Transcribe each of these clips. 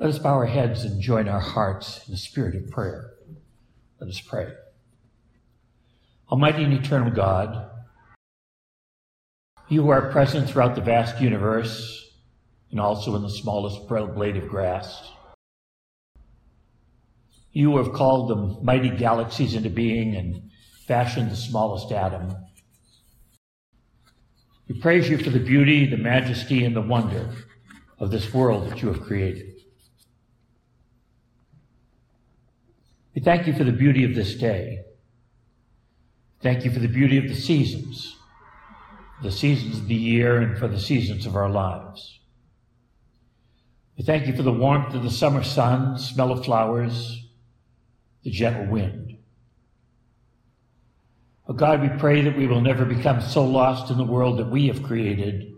Let us bow our heads and join our hearts in the spirit of prayer. Let us pray. Almighty and eternal God, you who are present throughout the vast universe and also in the smallest blade of grass, you who have called the mighty galaxies into being and fashioned the smallest atom. We praise you for the beauty, the majesty, and the wonder of this world that you have created. Thank you for the beauty of this day. Thank you for the beauty of the seasons, the seasons of the year, and for the seasons of our lives. We thank you for the warmth of the summer sun, smell of flowers, the gentle wind. Oh God, we pray that we will never become so lost in the world that we have created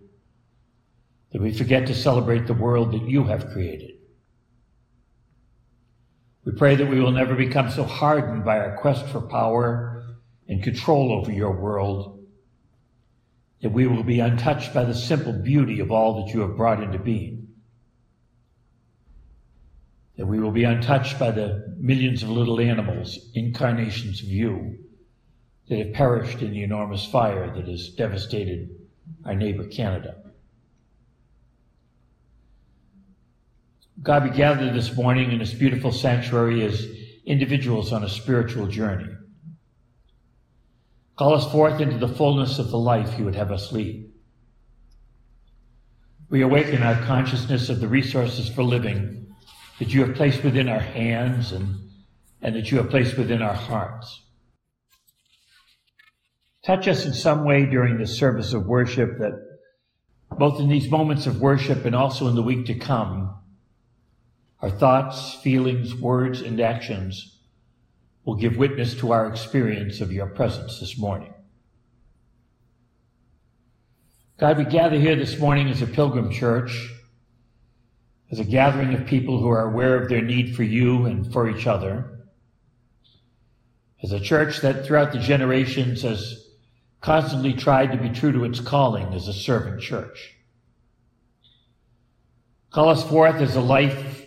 that we forget to celebrate the world that you have created. We pray that we will never become so hardened by our quest for power and control over your world that we will be untouched by the simple beauty of all that you have brought into being. That we will be untouched by the millions of little animals, incarnations of you, that have perished in the enormous fire that has devastated our neighbor Canada. God, we gather this morning in this beautiful sanctuary as individuals on a spiritual journey. Call us forth into the fullness of the life you would have us lead. We awaken our consciousness of the resources for living that you have placed within our hands and, and that you have placed within our hearts. Touch us in some way during the service of worship that both in these moments of worship and also in the week to come, our thoughts, feelings, words, and actions will give witness to our experience of your presence this morning. God, we gather here this morning as a pilgrim church, as a gathering of people who are aware of their need for you and for each other, as a church that throughout the generations has constantly tried to be true to its calling as a servant church. Call us forth as a life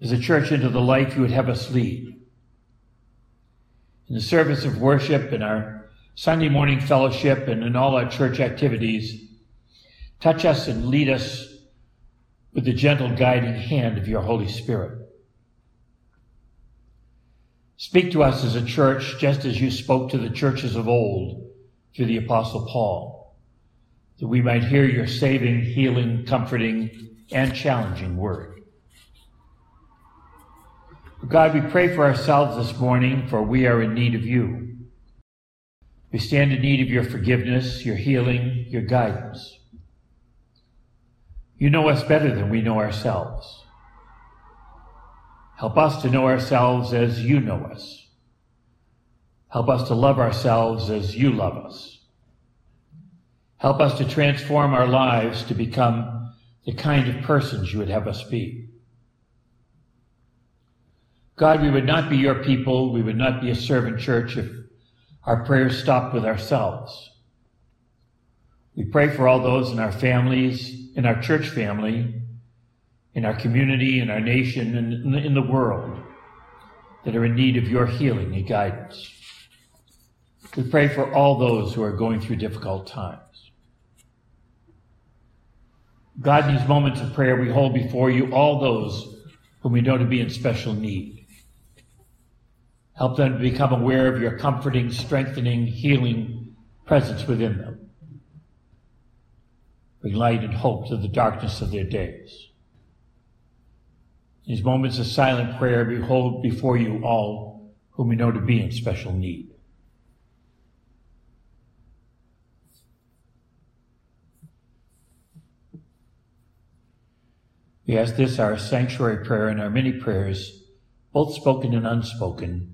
as a church into the life you would have us lead. In the service of worship, in our Sunday morning fellowship, and in all our church activities, touch us and lead us with the gentle guiding hand of your Holy Spirit. Speak to us as a church just as you spoke to the churches of old through the Apostle Paul, that we might hear your saving, healing, comforting, and challenging word. God, we pray for ourselves this morning, for we are in need of you. We stand in need of your forgiveness, your healing, your guidance. You know us better than we know ourselves. Help us to know ourselves as you know us. Help us to love ourselves as you love us. Help us to transform our lives to become the kind of persons you would have us be. God, we would not be your people. We would not be a servant church if our prayers stopped with ourselves. We pray for all those in our families, in our church family, in our community, in our nation, and in the world that are in need of your healing and guidance. We pray for all those who are going through difficult times. God, in these moments of prayer, we hold before you all those whom we know to be in special need. Help them to become aware of your comforting, strengthening, healing presence within them. Bring light and hope to the darkness of their days. In these moments of silent prayer, behold before you all whom we know to be in special need. We ask this, our sanctuary prayer, and our many prayers, both spoken and unspoken,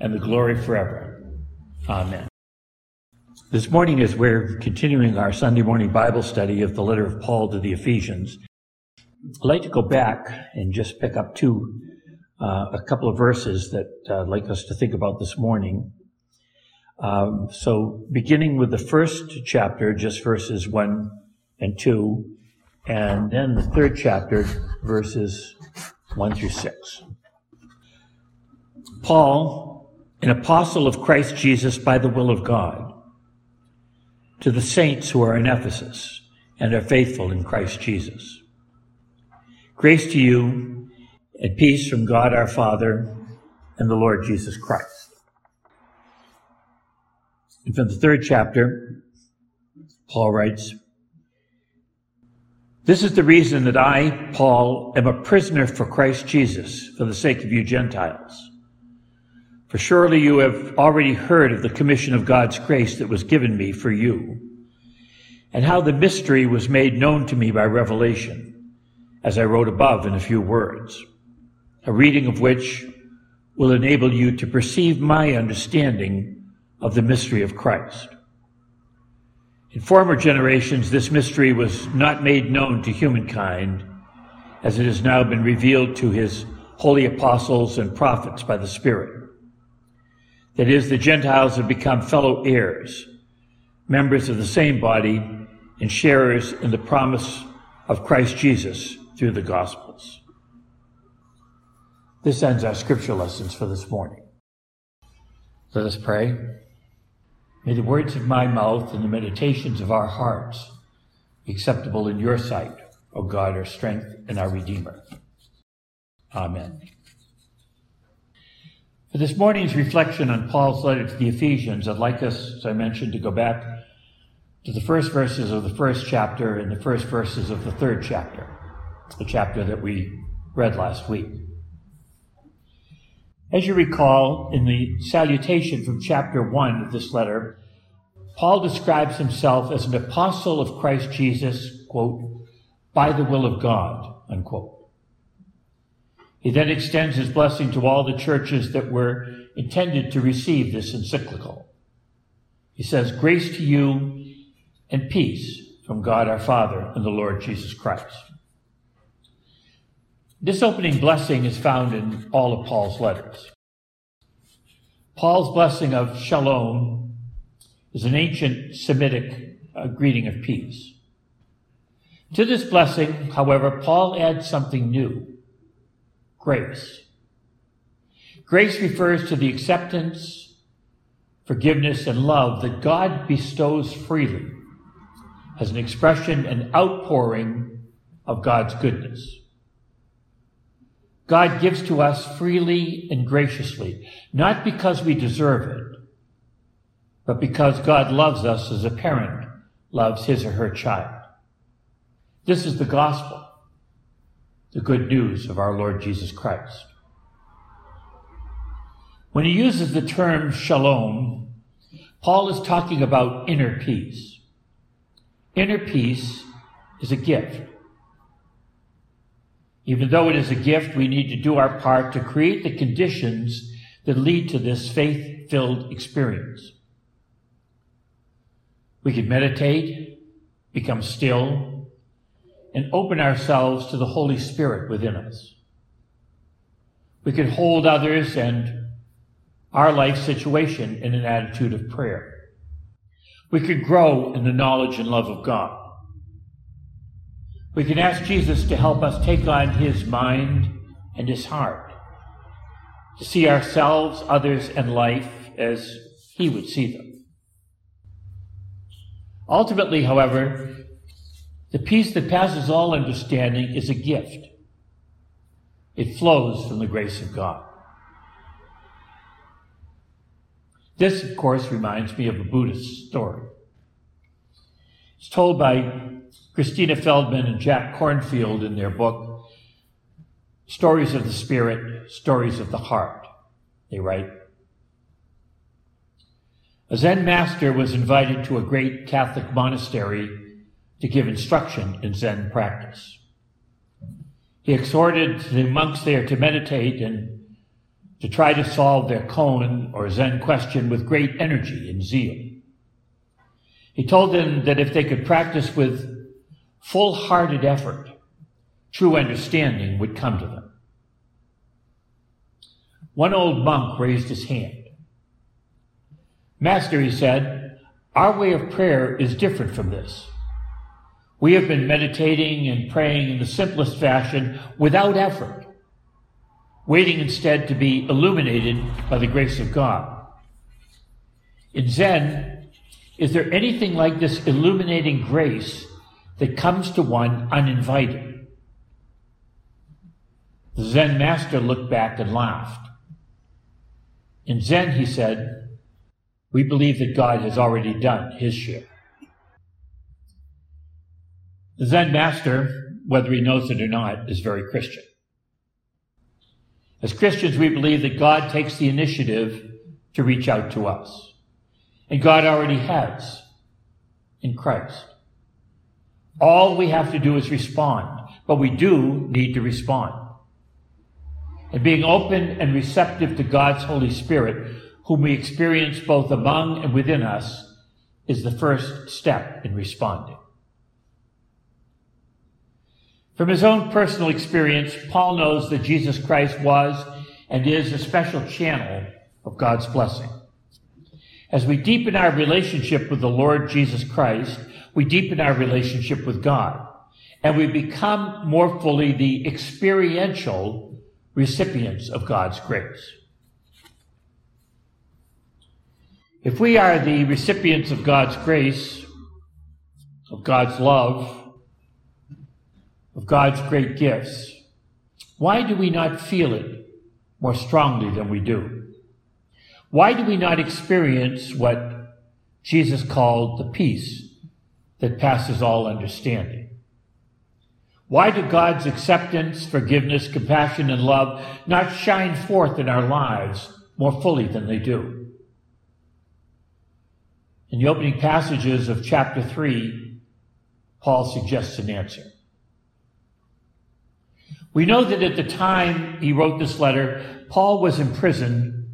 and the glory forever. Amen. This morning, as we're continuing our Sunday morning Bible study of the letter of Paul to the Ephesians, I'd like to go back and just pick up two, uh, a couple of verses that uh, I'd like us to think about this morning. Um, so, beginning with the first chapter, just verses one and two, and then the third chapter, verses 1 through 6. Paul, an apostle of Christ Jesus by the will of God, to the saints who are in Ephesus and are faithful in Christ Jesus. Grace to you and peace from God our Father and the Lord Jesus Christ. And from the third chapter, Paul writes, this is the reason that I, Paul, am a prisoner for Christ Jesus for the sake of you Gentiles. For surely you have already heard of the commission of God's grace that was given me for you, and how the mystery was made known to me by revelation, as I wrote above in a few words, a reading of which will enable you to perceive my understanding of the mystery of Christ in former generations, this mystery was not made known to humankind, as it has now been revealed to his holy apostles and prophets by the Spirit. That is, the Gentiles have become fellow heirs, members of the same body, and sharers in the promise of Christ Jesus through the Gospels. This ends our scripture lessons for this morning. Let us pray. May the words of my mouth and the meditations of our hearts be acceptable in your sight, O God, our strength and our Redeemer. Amen. For this morning's reflection on Paul's letter to the Ephesians, I'd like us, as I mentioned, to go back to the first verses of the first chapter and the first verses of the third chapter, the chapter that we read last week. As you recall, in the salutation from chapter 1 of this letter, Paul describes himself as an apostle of Christ Jesus, quote, by the will of God, unquote. He then extends his blessing to all the churches that were intended to receive this encyclical. He says, Grace to you and peace from God our Father and the Lord Jesus Christ. This opening blessing is found in all of Paul's letters. Paul's blessing of shalom is an ancient Semitic uh, greeting of peace. To this blessing, however, Paul adds something new grace. Grace refers to the acceptance, forgiveness, and love that God bestows freely as an expression and outpouring of God's goodness. God gives to us freely and graciously, not because we deserve it, but because God loves us as a parent loves his or her child. This is the gospel, the good news of our Lord Jesus Christ. When he uses the term shalom, Paul is talking about inner peace. Inner peace is a gift. Even though it is a gift, we need to do our part to create the conditions that lead to this faith filled experience. We could meditate, become still, and open ourselves to the Holy Spirit within us. We could hold others and our life situation in an attitude of prayer. We could grow in the knowledge and love of God. We can ask Jesus to help us take on his mind and his heart, to see ourselves, others, and life as he would see them. Ultimately, however, the peace that passes all understanding is a gift. It flows from the grace of God. This, of course, reminds me of a Buddhist story. It's told by Christina Feldman and Jack Kornfield in their book, Stories of the Spirit, Stories of the Heart. They write, a Zen master was invited to a great Catholic monastery to give instruction in Zen practice. He exhorted the monks there to meditate and to try to solve their koan or Zen question with great energy and zeal. He told them that if they could practice with full-hearted effort, true understanding would come to them. One old monk raised his hand. Master, he said, our way of prayer is different from this. We have been meditating and praying in the simplest fashion without effort, waiting instead to be illuminated by the grace of God. In Zen, is there anything like this illuminating grace that comes to one uninvited? The Zen master looked back and laughed. In Zen, he said, we believe that God has already done his share. The Zen master, whether he knows it or not, is very Christian. As Christians, we believe that God takes the initiative to reach out to us. And God already has in Christ. All we have to do is respond, but we do need to respond. And being open and receptive to God's Holy Spirit, whom we experience both among and within us, is the first step in responding. From his own personal experience, Paul knows that Jesus Christ was and is a special channel of God's blessing. As we deepen our relationship with the Lord Jesus Christ, we deepen our relationship with God, and we become more fully the experiential recipients of God's grace. If we are the recipients of God's grace, of God's love, of God's great gifts, why do we not feel it more strongly than we do? Why do we not experience what Jesus called the peace that passes all understanding? Why do God's acceptance, forgiveness, compassion, and love not shine forth in our lives more fully than they do? In the opening passages of chapter 3, Paul suggests an answer. We know that at the time he wrote this letter, Paul was imprisoned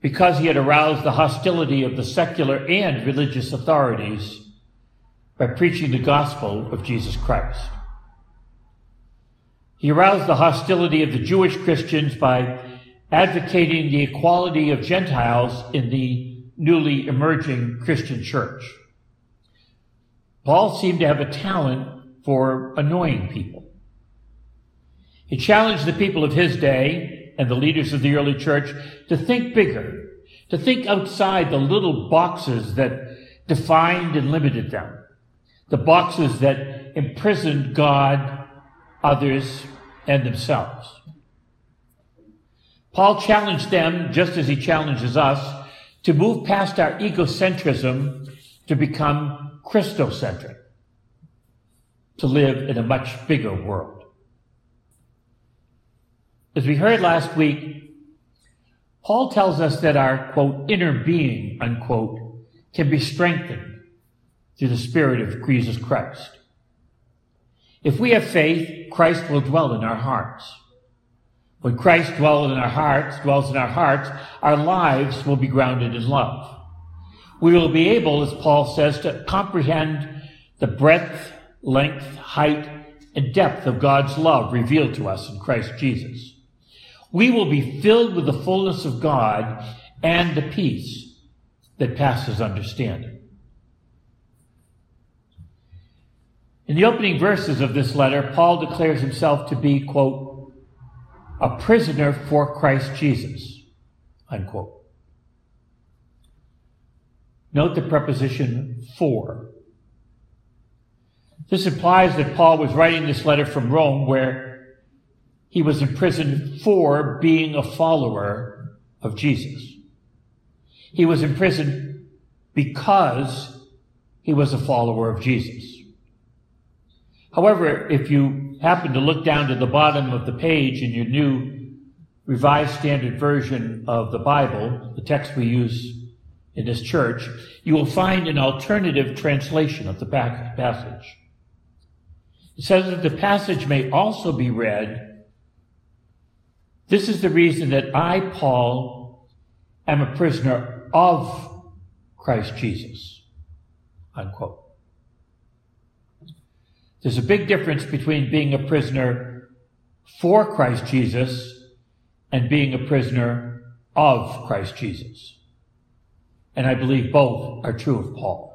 because he had aroused the hostility of the secular and religious authorities by preaching the gospel of Jesus Christ. He aroused the hostility of the Jewish Christians by advocating the equality of Gentiles in the newly emerging Christian church. Paul seemed to have a talent for annoying people. He challenged the people of his day and the leaders of the early church to think bigger, to think outside the little boxes that defined and limited them, the boxes that imprisoned God, others, and themselves. Paul challenged them, just as he challenges us, to move past our egocentrism to become Christocentric, to live in a much bigger world. As we heard last week, Paul tells us that our, quote, inner being, unquote, can be strengthened through the Spirit of Jesus Christ. If we have faith, Christ will dwell in our hearts. When Christ dwells in our hearts, dwells in our hearts, our lives will be grounded in love. We will be able, as Paul says, to comprehend the breadth, length, height, and depth of God's love revealed to us in Christ Jesus we will be filled with the fullness of God and the peace that passes understanding. In the opening verses of this letter, Paul declares himself to be, quote, a prisoner for Christ Jesus, unquote. Note the preposition for. This implies that Paul was writing this letter from Rome where he was imprisoned for being a follower of Jesus. He was imprisoned because he was a follower of Jesus. However, if you happen to look down to the bottom of the page in your new Revised Standard Version of the Bible, the text we use in this church, you will find an alternative translation of the passage. It says that the passage may also be read, This is the reason that I, Paul, am a prisoner of Christ Jesus. Unquote. There's a big difference between being a prisoner for Christ Jesus and being a prisoner of Christ Jesus. And I believe both are true of Paul.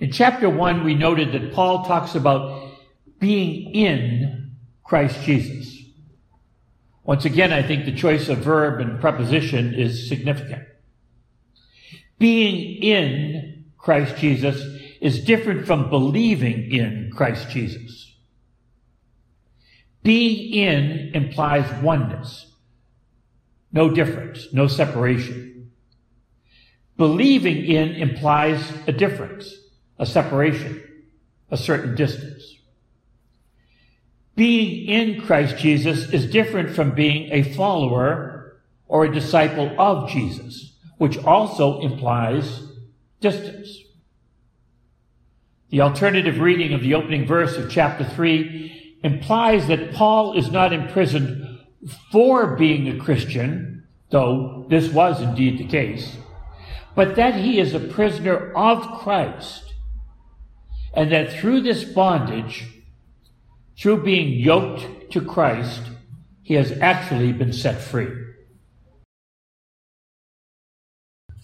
In chapter 1, we noted that Paul talks about being in Christ Jesus. Once again, I think the choice of verb and preposition is significant. Being in Christ Jesus is different from believing in Christ Jesus. Being in implies oneness, no difference, no separation. Believing in implies a difference, a separation, a certain distance. Being in Christ Jesus is different from being a follower or a disciple of Jesus, which also implies distance. The alternative reading of the opening verse of chapter 3 implies that Paul is not imprisoned for being a Christian, though this was indeed the case, but that he is a prisoner of Christ, and that through this bondage, through being yoked to Christ, he has actually been set free.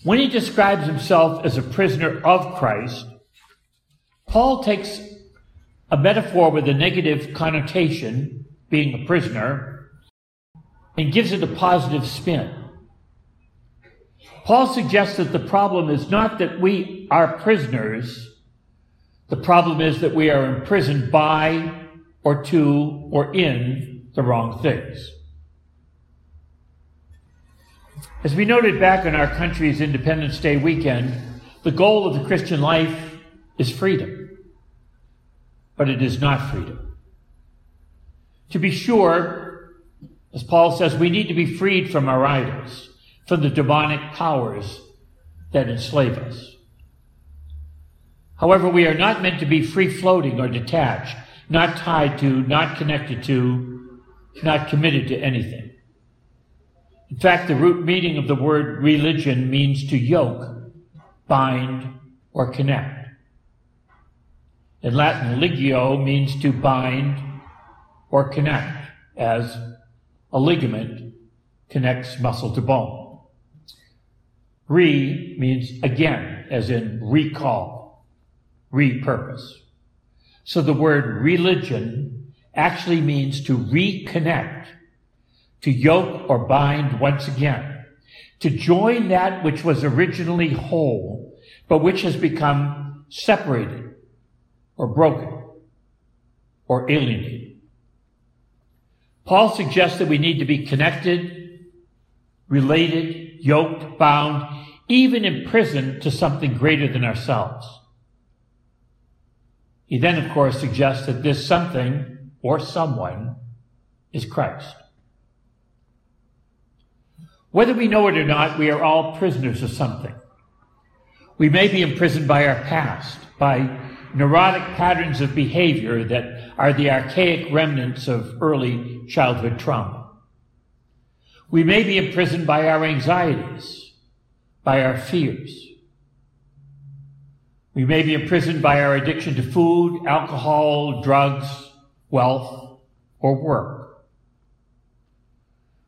When he describes himself as a prisoner of Christ, Paul takes a metaphor with a negative connotation, being a prisoner, and gives it a positive spin. Paul suggests that the problem is not that we are prisoners, the problem is that we are imprisoned by or to or in the wrong things. As we noted back on our country's Independence Day weekend, the goal of the Christian life is freedom, but it is not freedom. To be sure, as Paul says, we need to be freed from our idols, from the demonic powers that enslave us. However, we are not meant to be free floating or detached, not tied to, not connected to, not committed to anything. In fact, the root meaning of the word religion means to yoke, bind, or connect. In Latin, ligio means to bind or connect, as a ligament connects muscle to bone. Re means again, as in recall, repurpose. So the word religion actually means to reconnect, to yoke or bind once again, to join that which was originally whole, but which has become separated or broken or alienated. Paul suggests that we need to be connected, related, yoked, bound, even imprisoned to something greater than ourselves. He then, of course, suggests that this something or someone is Christ. Whether we know it or not, we are all prisoners of something. We may be imprisoned by our past, by neurotic patterns of behavior that are the archaic remnants of early childhood trauma. We may be imprisoned by our anxieties, by our fears. We may be imprisoned by our addiction to food, alcohol, drugs, wealth, or work.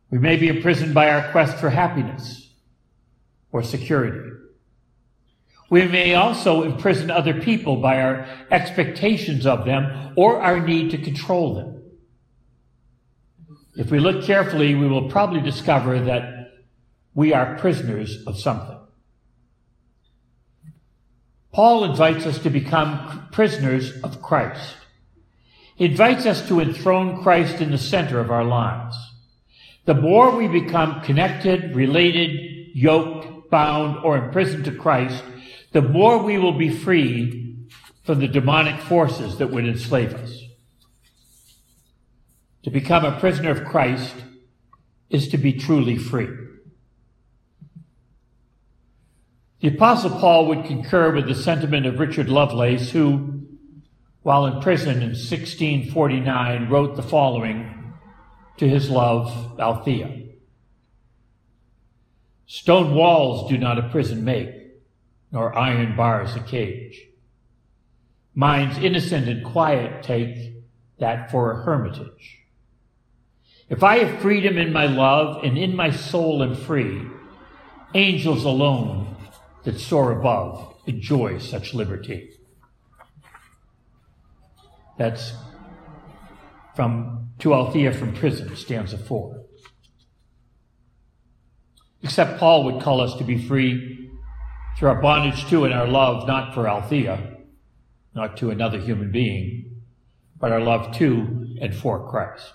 We may be imprisoned by our quest for happiness or security. We may also imprison other people by our expectations of them or our need to control them. If we look carefully, we will probably discover that we are prisoners of something. Paul invites us to become prisoners of Christ. He invites us to enthrone Christ in the center of our lives. The more we become connected, related, yoked, bound, or imprisoned to Christ, the more we will be freed from the demonic forces that would enslave us. To become a prisoner of Christ is to be truly free. The apostle Paul would concur with the sentiment of Richard Lovelace, who while in prison in 1649, wrote the following to his love, Althea. Stone walls do not a prison make, nor iron bars a cage. Minds innocent and quiet take that for a hermitage. If I have freedom in my love and in my soul am free, angels alone that soar above enjoy such liberty. That's from To Althea from Prison, stanza 4. Except Paul would call us to be free through our bondage to and our love not for Althea, not to another human being, but our love to and for Christ.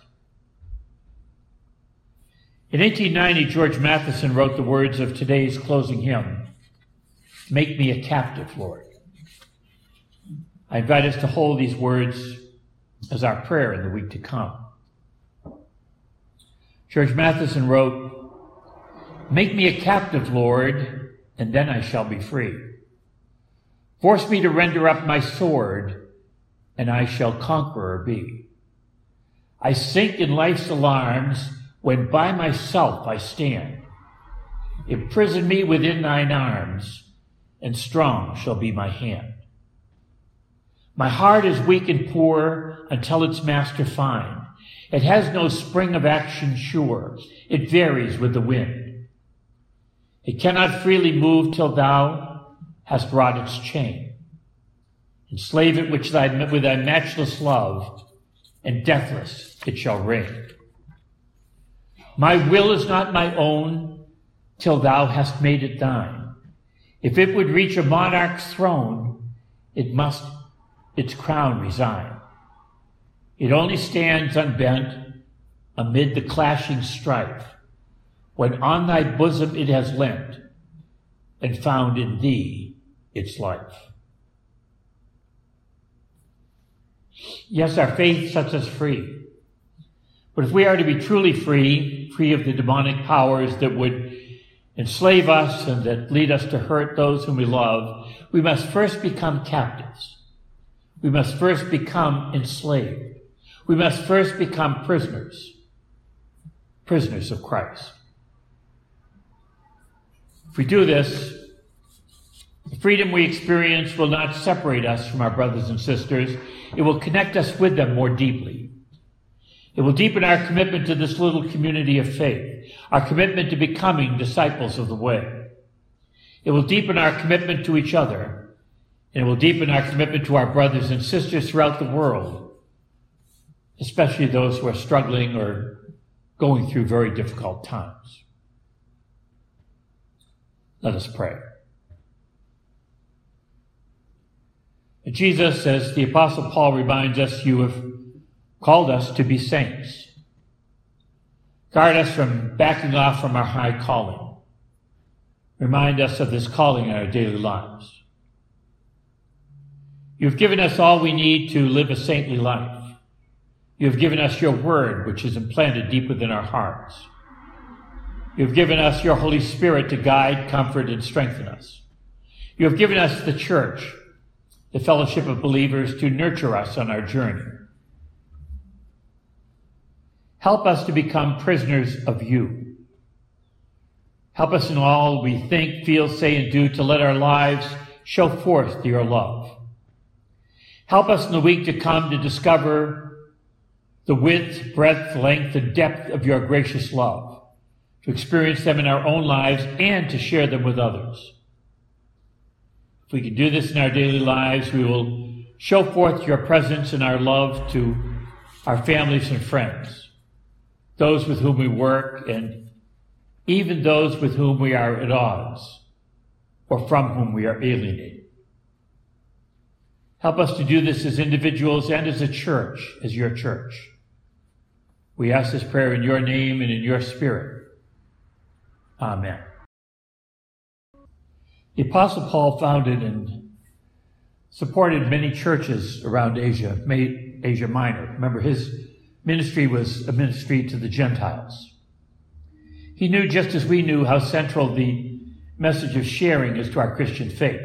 In 1890, George Matheson wrote the words of today's closing hymn Make me a captive, Lord. I invite us to hold these words as our prayer in the week to come. George Matheson wrote, Make me a captive, Lord, and then I shall be free. Force me to render up my sword, and I shall conqueror be. I sink in life's alarms when by myself I stand. Imprison me within thine arms, and strong shall be my hand. My heart is weak and poor until its master find. It has no spring of action sure. It varies with the wind. It cannot freely move till thou hast wrought its chain. Enslave it which thy, with thy matchless love, and deathless it shall reign. My will is not my own till thou hast made it thine. If it would reach a monarch's throne, it must its crown resign. It only stands unbent amid the clashing strife when on thy bosom it has leant, and found in thee its life. Yes, our faith sets us free. But if we are to be truly free, free of the demonic powers that would enslave us and that lead us to hurt those whom we love, we must first become captives. We must first become enslaved. We must first become prisoners, prisoners of Christ. If we do this, the freedom we experience will not separate us from our brothers and sisters. It will connect us with them more deeply. It will deepen our commitment to this little community of faith, our commitment to becoming disciples of the way. It will deepen our commitment to each other, and it will deepen our commitment to our brothers and sisters throughout the world, especially those who are struggling or going through very difficult times. Let us pray. Jesus, as the Apostle Paul reminds us, you have called us to be saints. Guard us from backing off from our high calling. Remind us of this calling in our daily lives. You've given us all we need to live a saintly life. You have given us your word, which is implanted deep within our hearts. You have given us your Holy Spirit to guide, comfort, and strengthen us. You have given us the church, the fellowship of believers to nurture us on our journey. Help us to become prisoners of you. Help us in all we think, feel, say, and do to let our lives show forth your love. Help us in the week to come to discover the width, breadth, length, and depth of your gracious love, to experience them in our own lives and to share them with others. If we can do this in our daily lives, we will show forth your presence and our love to our families and friends those with whom we work, and even those with whom we are at odds or from whom we are alienated. Help us to do this as individuals and as a church, as your church. We ask this prayer in your name and in your spirit. Amen. The Apostle Paul founded and supported many churches around Asia, Asia Minor. Remember, his ministry was a ministry to the Gentiles. He knew, just as we knew, how central the message of sharing is to our Christian faith,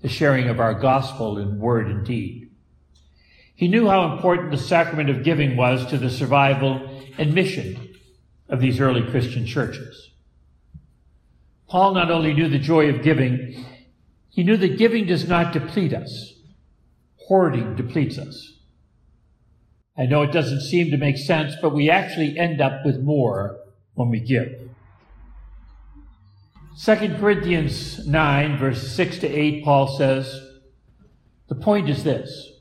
the sharing of our gospel in word and deed. He knew how important the sacrament of giving was to the survival and mission of these early Christian churches. Paul not only knew the joy of giving, he knew that giving does not deplete us. Hoarding depletes us. I know it doesn't seem to make sense, but we actually end up with more when we give. 2 Corinthians 9, verses 6 to 8, Paul says, The point is this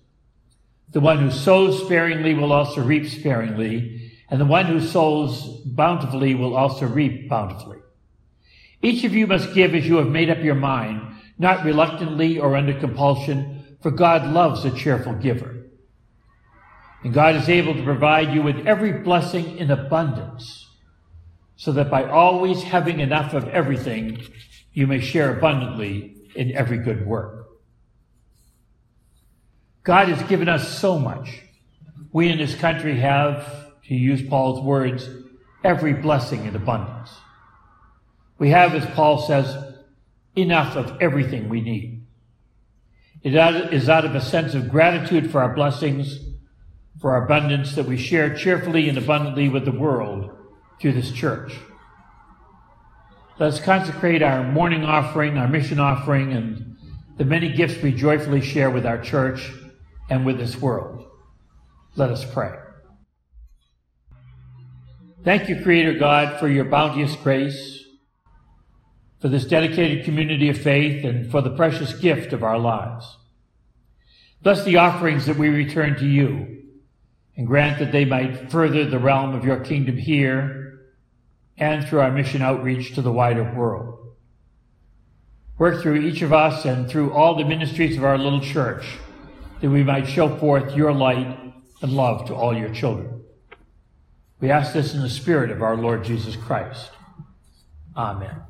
the one who sows sparingly will also reap sparingly, and the one who sows bountifully will also reap bountifully. Each of you must give as you have made up your mind, not reluctantly or under compulsion, for God loves a cheerful giver. And God is able to provide you with every blessing in abundance so that by always having enough of everything, you may share abundantly in every good work. God has given us so much. We in this country have, to use Paul's words, every blessing in abundance. We have, as Paul says, enough of everything we need. It is out of a sense of gratitude for our blessings, for our abundance that we share cheerfully and abundantly with the world through this church. Let's consecrate our morning offering, our mission offering, and the many gifts we joyfully share with our church and with this world. Let us pray. Thank you, Creator God, for your bounteous grace, for this dedicated community of faith, and for the precious gift of our lives. Bless the offerings that we return to you, and grant that they might further the realm of your kingdom here and through our mission outreach to the wider world. Work through each of us and through all the ministries of our little church that we might show forth your light and love to all your children. We ask this in the Spirit of our Lord Jesus Christ. Amen.